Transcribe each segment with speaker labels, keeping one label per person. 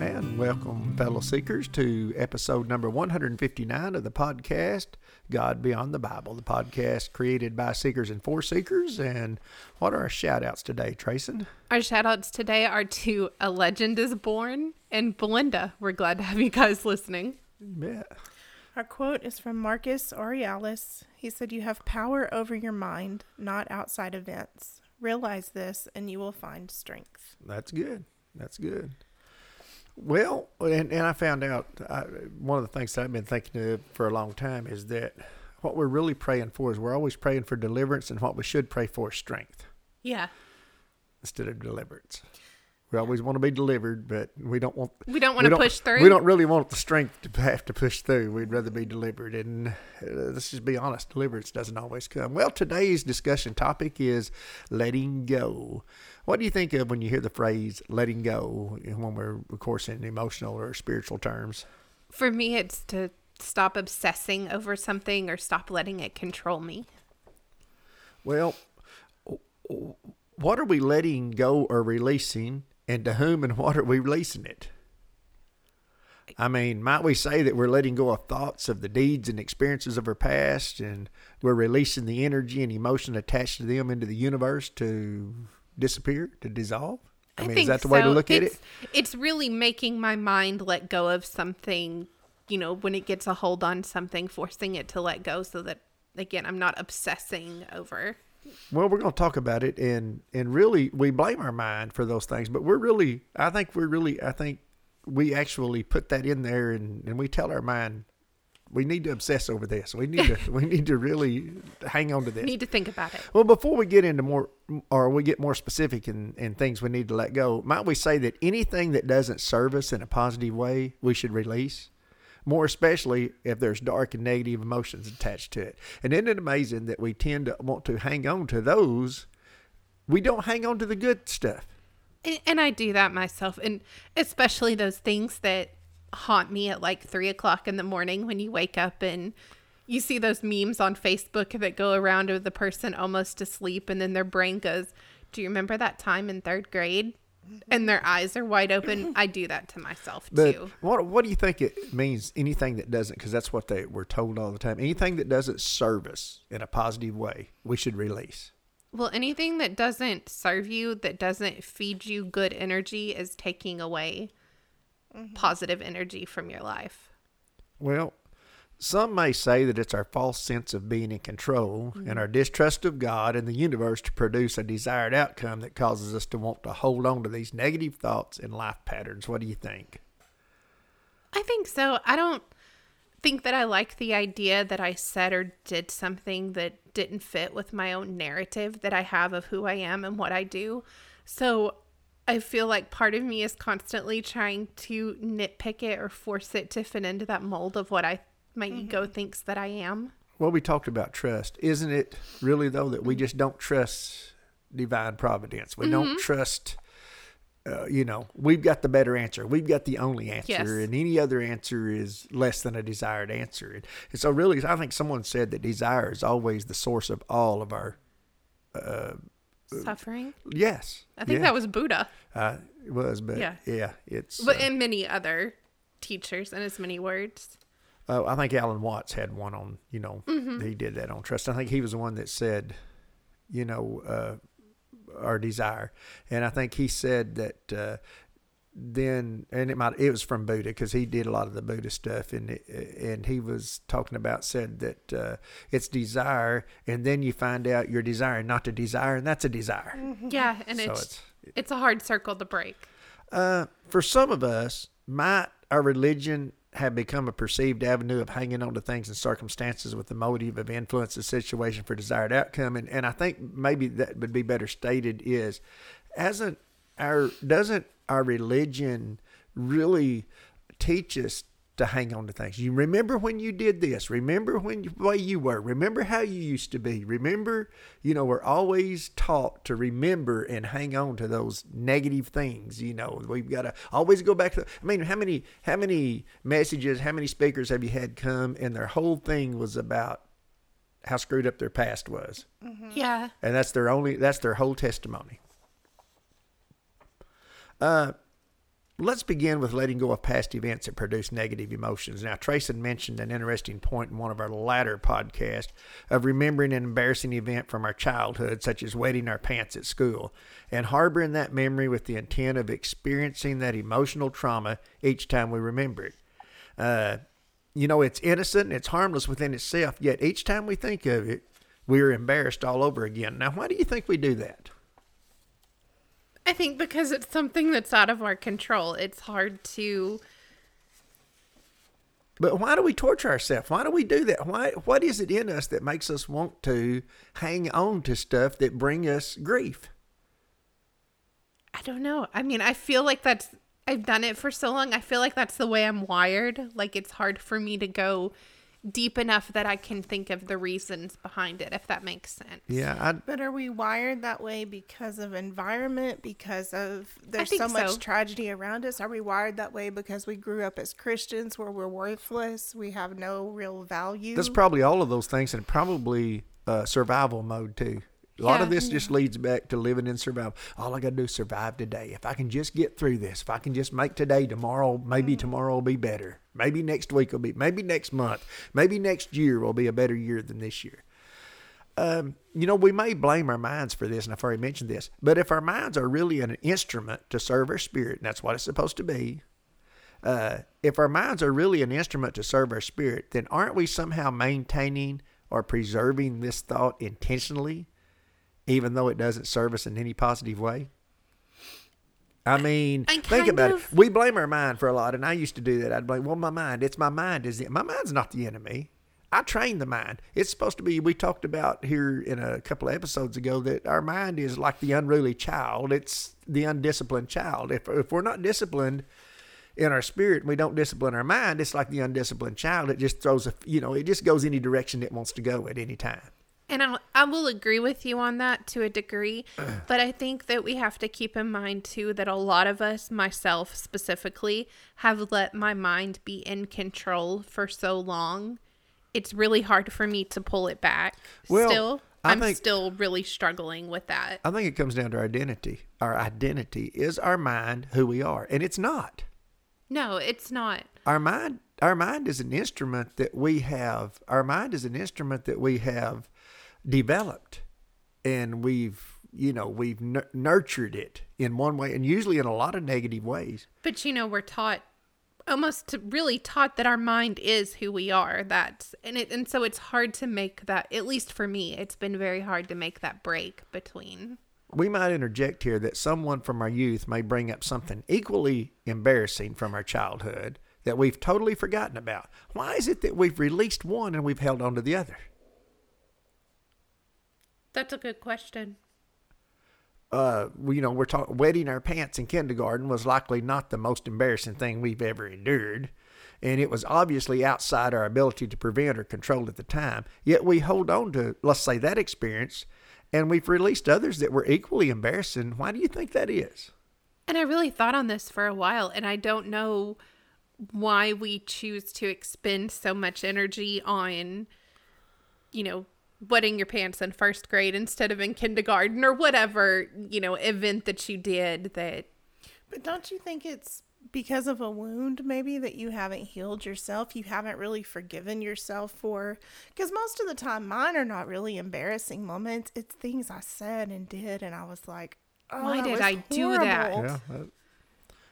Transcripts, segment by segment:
Speaker 1: And welcome, fellow seekers, to episode number 159 of the podcast, God Beyond the Bible, the podcast created by seekers and for seekers. And what are our shout outs today, Trayson?
Speaker 2: Our shout outs today are to A Legend is Born and Belinda. We're glad to have you guys listening.
Speaker 1: Yeah.
Speaker 3: Our quote is from Marcus Aurelius. He said, You have power over your mind, not outside events. Realize this, and you will find strength.
Speaker 1: That's good. That's good. Well, and, and I found out I, one of the things that I've been thinking of for a long time is that what we're really praying for is we're always praying for deliverance, and what we should pray for is strength
Speaker 2: Yeah.
Speaker 1: instead of deliverance. We always want to be delivered, but we don't want
Speaker 2: We don't
Speaker 1: we
Speaker 2: want to push through.
Speaker 1: We don't really want the strength to have to push through. We'd rather be delivered. And uh, let's just be honest, deliverance doesn't always come. Well, today's discussion topic is letting go. What do you think of when you hear the phrase letting go when we're, of course, in emotional or spiritual terms?
Speaker 2: For me, it's to stop obsessing over something or stop letting it control me.
Speaker 1: Well, what are we letting go or releasing, and to whom and what are we releasing it? I mean, might we say that we're letting go of thoughts of the deeds and experiences of our past, and we're releasing the energy and emotion attached to them into the universe to disappear, to dissolve? I, mean, is that the way to
Speaker 2: so.
Speaker 1: look at it?
Speaker 2: It's really making my mind let go of something, you know, when it gets a hold on something, forcing it to let go so that, again, I'm not obsessing over.
Speaker 1: Well, we're going to talk about it, and and really, we blame our mind for those things, but we're really, I think we're really, I think we actually put that in there, and and we tell our mind we need to obsess over this. We need to we need to really hang on to this.
Speaker 2: We need to think about it.
Speaker 1: Well, before we get into more, or we get more specific in, in things we need to let go, might we say that anything that doesn't serve us in a positive way, we should release? More especially if there's dark and negative emotions attached to it. And isn't it amazing that we tend to want to hang on to those? We don't hang on to the good stuff.
Speaker 2: And, I do that myself, and especially those things that haunt me at like three o'clock in the morning when you wake up and you see those memes on Facebook that go around of the person almost asleep, and then their brain goes, "Do you remember that time in third grade?" And their eyes are wide open. I do that to myself
Speaker 1: But
Speaker 2: too.
Speaker 1: what what do you think it means? Anything that doesn't, because that's what they we're told all the time. Anything that doesn't serve us in a positive way, we should release.
Speaker 2: Well, anything that doesn't serve you, that doesn't feed you good energy, is taking away mm-hmm. positive energy from your life.
Speaker 1: Well, some may say that it's our false sense of being in control and mm-hmm. our distrust of God and the universe to produce a desired outcome that causes us to want to hold on to these negative thoughts and life patterns. What do you think?
Speaker 2: I think so. I don't think that I like the idea that I said or did something that didn't fit with my own narrative that I have of who I am and what I do. So I feel like part of me is constantly trying to nitpick it or force it to fit into that mold of what I my ego thinks that I am.
Speaker 1: Well, we talked about trust. Isn't it really, though, that we just don't trust divine providence? We don't trust, uh, you know, we've got the better answer. We've got the only answer.
Speaker 2: Yes.
Speaker 1: And any other answer is less than a desired answer. And, and so, really, I think someone said that desire is always the source of all of our.
Speaker 2: Suffering.
Speaker 1: Yes.
Speaker 2: I think
Speaker 1: yeah.
Speaker 2: that was Buddha,
Speaker 1: Uh, it was, but yeah,
Speaker 2: Yeah.
Speaker 1: it's.
Speaker 2: but
Speaker 1: uh,
Speaker 2: and many other teachers and as many words.
Speaker 1: Uh, I think Alan Watts had one on, you know, he did that on trust. I think he was the one that said, you know, uh, our desire. And I think he said that uh, then, and it might, it was from Buddha because he did a lot of the Buddha stuff. And, and he was talking about, said that uh, it's desire. And then you find out you're desiring not to desire. And that's a desire.
Speaker 2: Yeah, and
Speaker 1: So
Speaker 2: it's,
Speaker 1: it's-
Speaker 2: it's a hard circle to break.
Speaker 1: Uh, for some of us, might our religion have become a perceived avenue of hanging on to things and circumstances with the motive of influence the situation for desired outcome? And, and I think maybe that would be better stated is, hasn't our doesn't our religion really teach us to hang on to things? You remember when you did this? Remember when you, the way you were? Remember how you used to be? Remember, you know, we're always taught to remember and hang on to those negative things. You know, we've got to always go back to. I mean, how many how many messages, how many speakers have you had come, and their whole thing was about how screwed up their past was,
Speaker 2: Yeah.
Speaker 1: and that's their only that's their whole testimony. Uh, let's begin with letting go of past events that produce negative emotions. Now, Tracy mentioned an interesting point in one of our latter podcasts of remembering an embarrassing event from our childhood, such as wetting our pants at school, and harboring that memory with the intent of experiencing that emotional trauma each time we remember it. Uh, you know, it's innocent, it's harmless within itself, yet each time we think of it, we're embarrassed all over again. Now, why do you think we do that?
Speaker 2: I think because it's something that's out of our control. It's hard to
Speaker 1: But why do we torture ourselves? Why do we do that? Why? What is it in us that makes us want to hang on to stuff that bring us grief?
Speaker 2: I don't know. I mean, I feel like that's I've done it for so long. I feel like that's the way I'm wired. Like it's hard for me to go deep enough that I can think of the reasons behind it, if that makes sense.
Speaker 1: Yeah, I,
Speaker 3: But are we wired that way because of environment? Because of there's so much
Speaker 2: so.
Speaker 3: tragedy around us? Are we wired that way because we grew up as Christians where we're worthless? We have no real value.
Speaker 1: that's probably all of those things, and probably uh, survival mode too. A lot of
Speaker 2: Yeah.
Speaker 1: this just leads back to living in survival. All I got to do is survive today. If I can just get through this, if I can just make today, tomorrow, maybe tomorrow will be better. Maybe next week will be, maybe next month, maybe next year will be a better year than this year. Um, you know, we may blame our minds for this, and I've already mentioned this, but if our minds are really an instrument to serve our spirit, and that's what it's supposed to be, uh, if our minds are really an instrument to serve our spirit, then aren't we somehow maintaining or preserving this thought intentionally, even though it doesn't serve us in any positive way? I mean, think about
Speaker 2: of-
Speaker 1: it. We blame our mind for a lot, and I used to do that. I'd blame, well, my mind. It's my mind. Is the, my mind's not the enemy. I train the mind. It's supposed to be. We talked about here in a couple of episodes ago that our mind is like the unruly child. It's the undisciplined child. If if we're not disciplined in our spirit and we don't discipline our mind, it's like the undisciplined child. It just throws a, you know, it just goes any direction it wants to go at any time.
Speaker 2: And I, I will agree with you on that to a degree, but I think that we have to keep in mind too that a lot of us, myself specifically, have let my mind be in control for so long. It's really hard for me to pull it back.
Speaker 1: Well,
Speaker 2: still,
Speaker 1: I
Speaker 2: I'm
Speaker 1: think-
Speaker 2: still really struggling with that.
Speaker 1: I think it comes down to our identity. Our identity is our mind, who we are, and it's not.
Speaker 2: No, it's not.
Speaker 1: Our mind, our mind is an instrument that we have. Our mind is an instrument that we have developed, and we've, you know, we've nur- nurtured it in one way, and usually in a lot of negative ways.
Speaker 2: But you know, we're taught almost to really taught that our mind is who we are. That's and it and so it's hard to make that at least for me, it's been very hard to make that break between
Speaker 1: We might interject here that someone from our youth may bring up something equally embarrassing from our childhood that we've totally forgotten about. Why is it that we've released one and we've held on to the other?
Speaker 2: That's a good question.
Speaker 1: uh, you know, we're talking wetting our pants in kindergarten was likely not the most embarrassing thing we've ever endured. And it was obviously outside our ability to prevent or control at the time. Yet we hold on to, let's say, that experience, and we've released others that were equally embarrassing. Why do you think that is?
Speaker 2: And I really thought on this for a while and I don't know why we choose to expend so much energy on you know, wetting your pants in first grade instead of in kindergarten or whatever, you know, event that you did that
Speaker 3: But don't you think it's because of a wound maybe that you haven't healed yourself you haven't really forgiven yourself for because most of the time mine are not really embarrassing moments it's things i said and did and i was like oh,
Speaker 2: Why did
Speaker 3: was
Speaker 2: I do that?
Speaker 1: Yeah. that-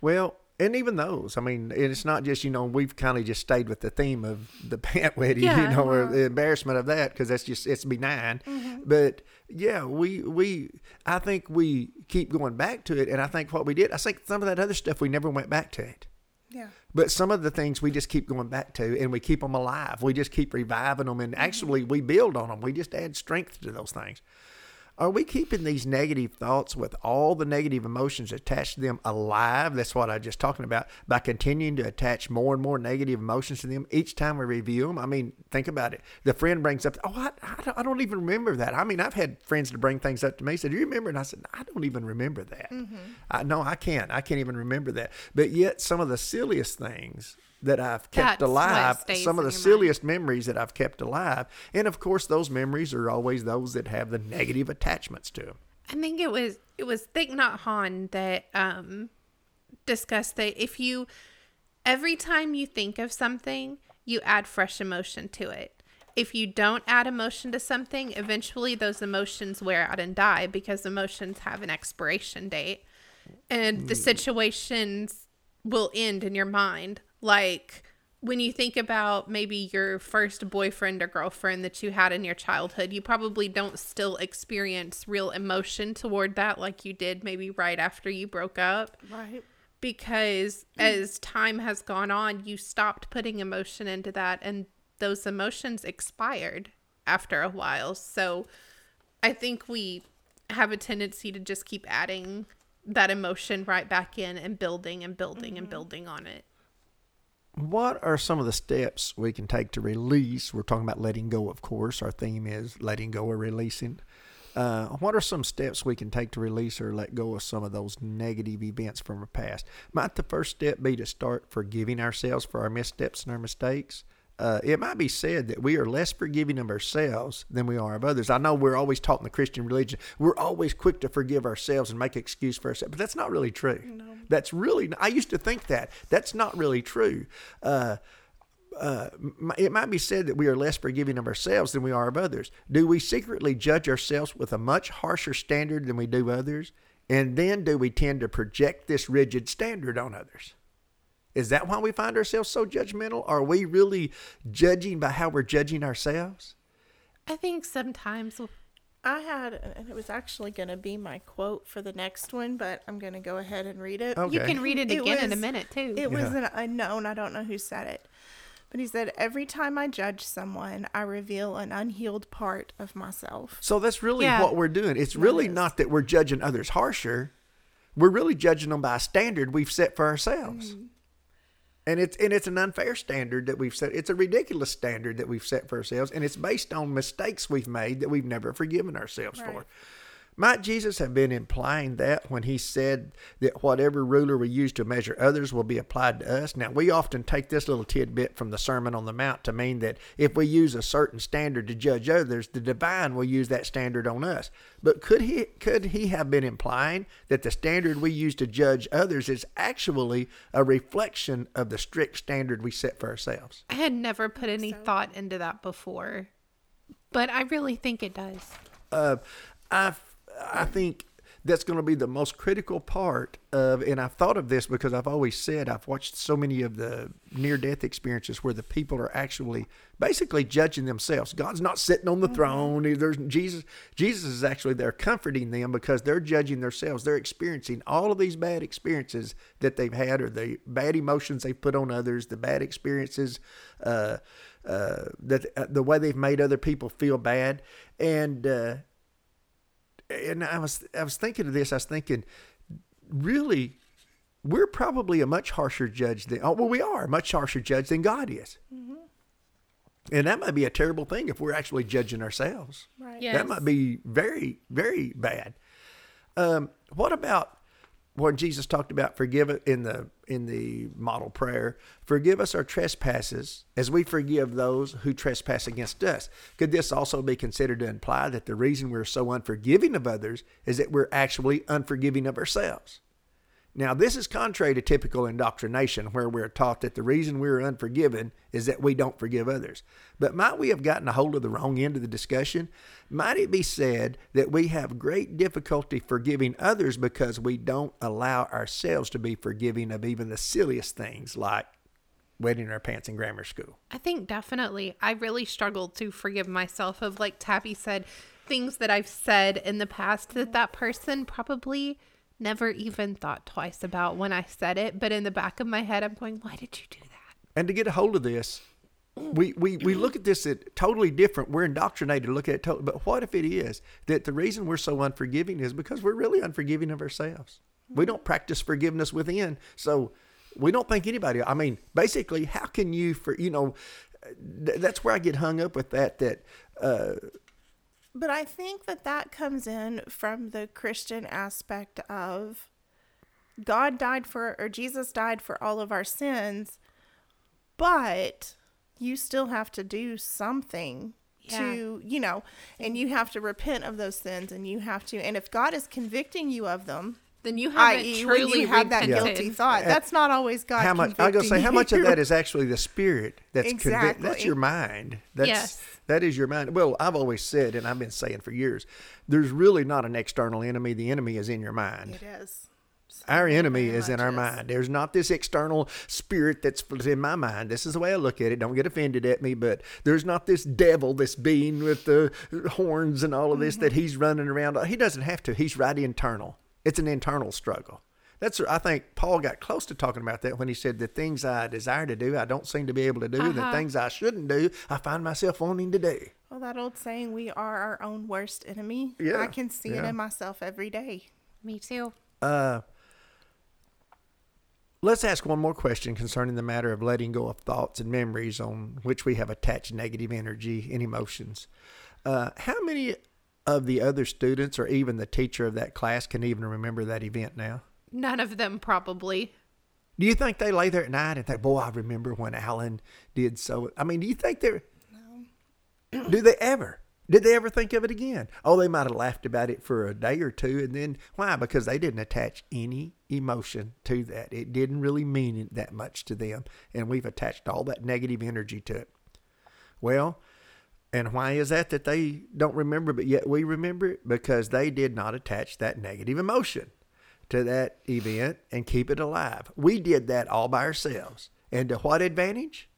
Speaker 1: well, and even those, I mean, it's not just, you know, we've kind of just stayed with the theme of the pant wedding, you
Speaker 2: Yeah.
Speaker 1: know, or uh-huh. the embarrassment of that because that's just, it's benign. Mm-hmm. But yeah, we, we, I think we keep going back to it. And I think what we did, I think some of that other stuff, we never went back to it.
Speaker 3: yeah
Speaker 1: But some of the things we just keep going back to and we keep them alive. We just keep reviving them and mm-hmm. actually we build on them. We just add strength to those things. Are we keeping these negative thoughts with all the negative emotions attached to them alive? That's what I was just talking about by continuing to attach more and more negative emotions to them each time we review them. I mean, think about it. The friend brings up, oh, I, I, don't, I don't even remember that. I mean, I've had friends to bring things up to me. Said, do you remember? And I said, I don't even remember that. Mm-hmm. I, no, I can't. I can't even remember that. But yet, some of the silliest things that I've kept
Speaker 2: That's
Speaker 1: alive, some of the
Speaker 2: your mind.
Speaker 1: silliest memories that I've kept alive. And of course, those memories are always those that have the negative attachments to them.
Speaker 2: I think it was it was Thich Nhat Hanh that um discussed that if you every time you think of something, you add fresh emotion to it. If you don't add emotion to something, eventually those emotions wear out and die because emotions have an expiration date. And the situations will end in your mind. Like when you think about maybe your first boyfriend or girlfriend that you had in your childhood, you probably don't still experience real emotion toward that like you did maybe right after you broke up
Speaker 3: right
Speaker 2: because mm. as time has gone on, you stopped putting emotion into that and those emotions expired after a while. So I think we have a tendency to just keep adding that emotion right back in and building and building and mm-hmm. building on it.
Speaker 1: What are some of the steps we can take to release? We're talking about letting go, of course. Our theme is letting go or releasing. Uh, what are some steps we can take to release or let go of some of those negative events from our past? Might the first step be to start forgiving ourselves for our missteps and our mistakes? Uh, it might be said that we are less forgiving of ourselves than we are of others. I know we're always taught in the Christian religion, we're always quick to forgive ourselves and make excuse for ourselves, but that's not really true. That's really, I used to think that. That's not really true. Uh, uh, it might be said that we are less forgiving of ourselves than we are of others. Do we secretly judge ourselves with a much harsher standard than we do others? And then do we tend to project this rigid standard on others? Is that why we find ourselves so judgmental? Are we really judging by how we're judging ourselves?
Speaker 2: I think sometimes
Speaker 3: I had, and it was actually going to be my quote for the next one, but I'm going to go ahead and read it.
Speaker 1: Okay.
Speaker 2: you can read it
Speaker 3: It
Speaker 2: again in a minute too.
Speaker 3: It was an unknown. I don't know who said it. But he said, Every time I judge someone, I reveal an unhealed part of myself.
Speaker 1: So that's really
Speaker 2: Yeah.
Speaker 1: what we're doing. It's really
Speaker 3: is.
Speaker 1: not that we're judging others harsher. We're really judging them by a standard we've set for ourselves. Mm-hmm. And it's and it's an unfair standard that we've set. It's a ridiculous standard that we've set for ourselves, and it's based on mistakes we've made that we've never forgiven ourselves for.
Speaker 3: Right.
Speaker 1: Might Jesus have been implying that when he said that whatever ruler we use to measure others will be applied to us? Now, we often take this little tidbit from the Sermon on the Mount to mean that if we use a certain standard to judge others, the divine will use that standard on us. But could he could he have been implying that the standard we use to judge others is actually a reflection of the strict standard we set for ourselves?
Speaker 2: I had never put any thought into that before, but I really think it does.
Speaker 1: uh, I I think that's going to be the most critical part of, and I've thought of this because I've always said I've watched so many of the near death experiences where the people are actually basically judging themselves. God's not sitting on the throne. There's Jesus. Jesus is actually there comforting them because they're judging themselves. They're experiencing all of these bad experiences that they've had, or the bad emotions they've put on others, the bad experiences. Uh, uh, that uh, the way they've made other people feel bad, and uh, and I was I was thinking of this. I was thinking, really, we're probably a much harsher judge than oh well we are a much harsher judge than God is, and that might be a terrible thing if we're actually judging ourselves.
Speaker 3: Right.
Speaker 2: Yeah.
Speaker 1: That might be very very bad. Um, what about what Jesus talked about? Forgive in the in the model prayer. Forgive us our trespasses as we forgive those who trespass against us. Could this also be considered to imply that the reason we're so unforgiving of others is that we're actually unforgiving of ourselves? Now, this is contrary to typical indoctrination, where we're taught that the reason we're unforgiven is that we don't forgive others. But might we have gotten a hold of the wrong end of the discussion? Might it be said that we have great difficulty forgiving others because we don't allow ourselves to be forgiving of even the silliest things like wetting our pants in grammar school?
Speaker 2: I think definitely. I really struggled to forgive myself of like Tabby said, things that I've said in the past that that person probably never even thought twice about when I said it. But in the back of my head, I'm going, why did you do that?
Speaker 1: And to get a hold of this, we, we, we look at this at totally different. We're indoctrinated to look at it totally. But what if it is that the reason we're so unforgiving is because we're really unforgiving of ourselves? We don't practice forgiveness within. So we don't think anybody, I mean, basically, how can you, for, you know, th- that's where I get hung up with that, that, uh,
Speaker 3: But I think that that comes in from the Christian aspect of God died for, or Jesus died for all of our sins, but you still have to do something to, you know, and you have to repent of those sins and you have to, and if God is convicting you of them,
Speaker 2: Then you haven't
Speaker 3: i.e., when
Speaker 2: truly
Speaker 3: you have that
Speaker 2: repented.
Speaker 3: guilty thought, that's not always God.
Speaker 1: how much, I gotta say, how much of
Speaker 3: convicting
Speaker 1: that
Speaker 3: you.
Speaker 1: is actually the spirit that's convict, that's your mind. That's,
Speaker 2: Yes.
Speaker 1: That is your mind. Well, I've always said, and I've been saying for years, there's really not an external enemy. The enemy is in your mind.
Speaker 3: It is.
Speaker 1: Our enemy is in our
Speaker 3: is.
Speaker 1: mind. There's not this external spirit that's in my mind. This is the way I look at it. Don't get offended at me, but there's not this devil, this being with the horns and all of this that mm-hmm. he's running around. He doesn't have to. He's right internal. It's an internal struggle. That's I think Paul got close to talking about that when he said the things I desire to do I don't seem to be able to do, the
Speaker 2: Uh-huh.
Speaker 1: things I shouldn't do I find myself wanting to do.
Speaker 3: Well, that old saying, we are our own worst enemy.
Speaker 1: Yeah,
Speaker 3: I can see it in myself every day.
Speaker 2: Me too.
Speaker 1: Uh, let's ask one more question concerning the matter of letting go of thoughts and memories on which we have attached negative energy and emotions. Uh, how many of the other students or even the teacher of that class can even remember that event now?
Speaker 2: None of them probably.
Speaker 1: Do you think they lay there at night and think, "Boy, I remember when Alan did so"? I mean, do you think they're? No. do they ever? Did they ever think of it again? Oh, they might have laughed about it for a day or two, and then why? Because they didn't attach any emotion to that. It didn't really mean that much to them, and we've attached all that negative energy to it. Well, and why is that that they don't remember, but yet we remember it? Because they did not attach that negative emotion to that event and keep it alive. We did that all by ourselves. And to what advantage?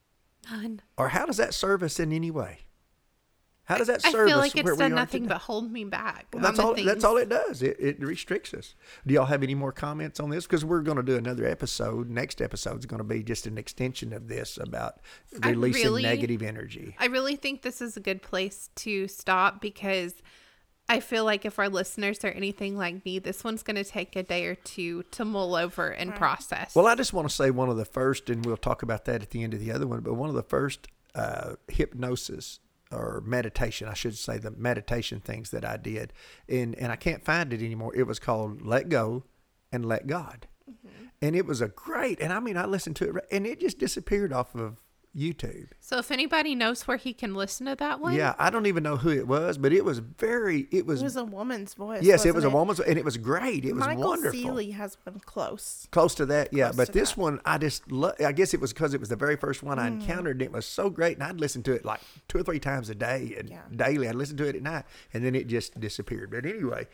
Speaker 2: None.
Speaker 1: Or how does that serve us in any way? How does that
Speaker 2: I
Speaker 1: serve
Speaker 2: feel
Speaker 1: us
Speaker 2: like it's
Speaker 1: we
Speaker 2: done
Speaker 1: are
Speaker 2: nothing
Speaker 1: today?
Speaker 2: but hold me back.
Speaker 1: Well, that's
Speaker 2: on the
Speaker 1: all. That's all it does. It, it restricts us. Do y'all have any more comments on this? Because we're going to do another episode. Next episode is going to be just an extension of this about releasing
Speaker 2: really-
Speaker 1: negative energy.
Speaker 2: I really think this is a good place to stop because I feel like if our listeners are anything like me, this one's going to take a day or two to mull over and process.
Speaker 1: Well, I just want to say one of the first, and we'll talk about that at the end of the other one, but one of the first uh, hypnosis or meditation, I should say, the meditation things that I did, and, and I can't find it anymore. It was called Let Go and Let God. Mm-hmm. And it was a great, and I mean, I listened to it, and it just disappeared off of YouTube.
Speaker 2: so if anybody knows where he can listen to that one,
Speaker 1: Yeah, I don't even know who it was, but it was very, it was,
Speaker 3: It was a woman's voice.
Speaker 1: yes, it was a
Speaker 3: wasn't
Speaker 1: woman's, and it was great. It was
Speaker 3: Michael
Speaker 1: wonderful.
Speaker 3: Sealey has been close.
Speaker 1: Close to that, yeah.
Speaker 3: Close
Speaker 1: but this
Speaker 3: that.
Speaker 1: one, I just, lo- I guess it was because it was the very first one I
Speaker 3: Mm.
Speaker 1: encountered. And it was so great, and I'd listen to it like two or three times a day and
Speaker 3: Yeah.
Speaker 1: daily. I'd listen to it at night, and then it just disappeared. But anyway,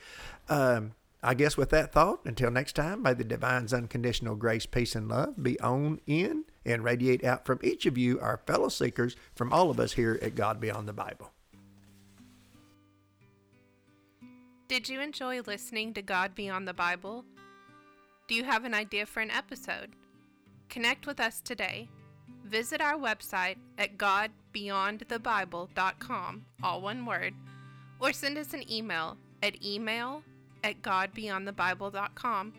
Speaker 1: um, I guess with that thought, until next time, may the divine's unconditional grace, peace, and love be on in and radiate out from each of you, our fellow seekers, from all of us here at God Beyond the Bible.
Speaker 2: Did you enjoy listening to God Beyond the Bible? Do you have an idea for an episode? Connect with us today. Visit our website at godbeyondthebible.com, all one word, or send us an email at email at godbeyondthebible.com,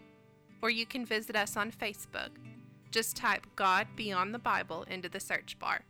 Speaker 2: or you can visit us on Facebook. Just type God Beyond the Bible into the search bar.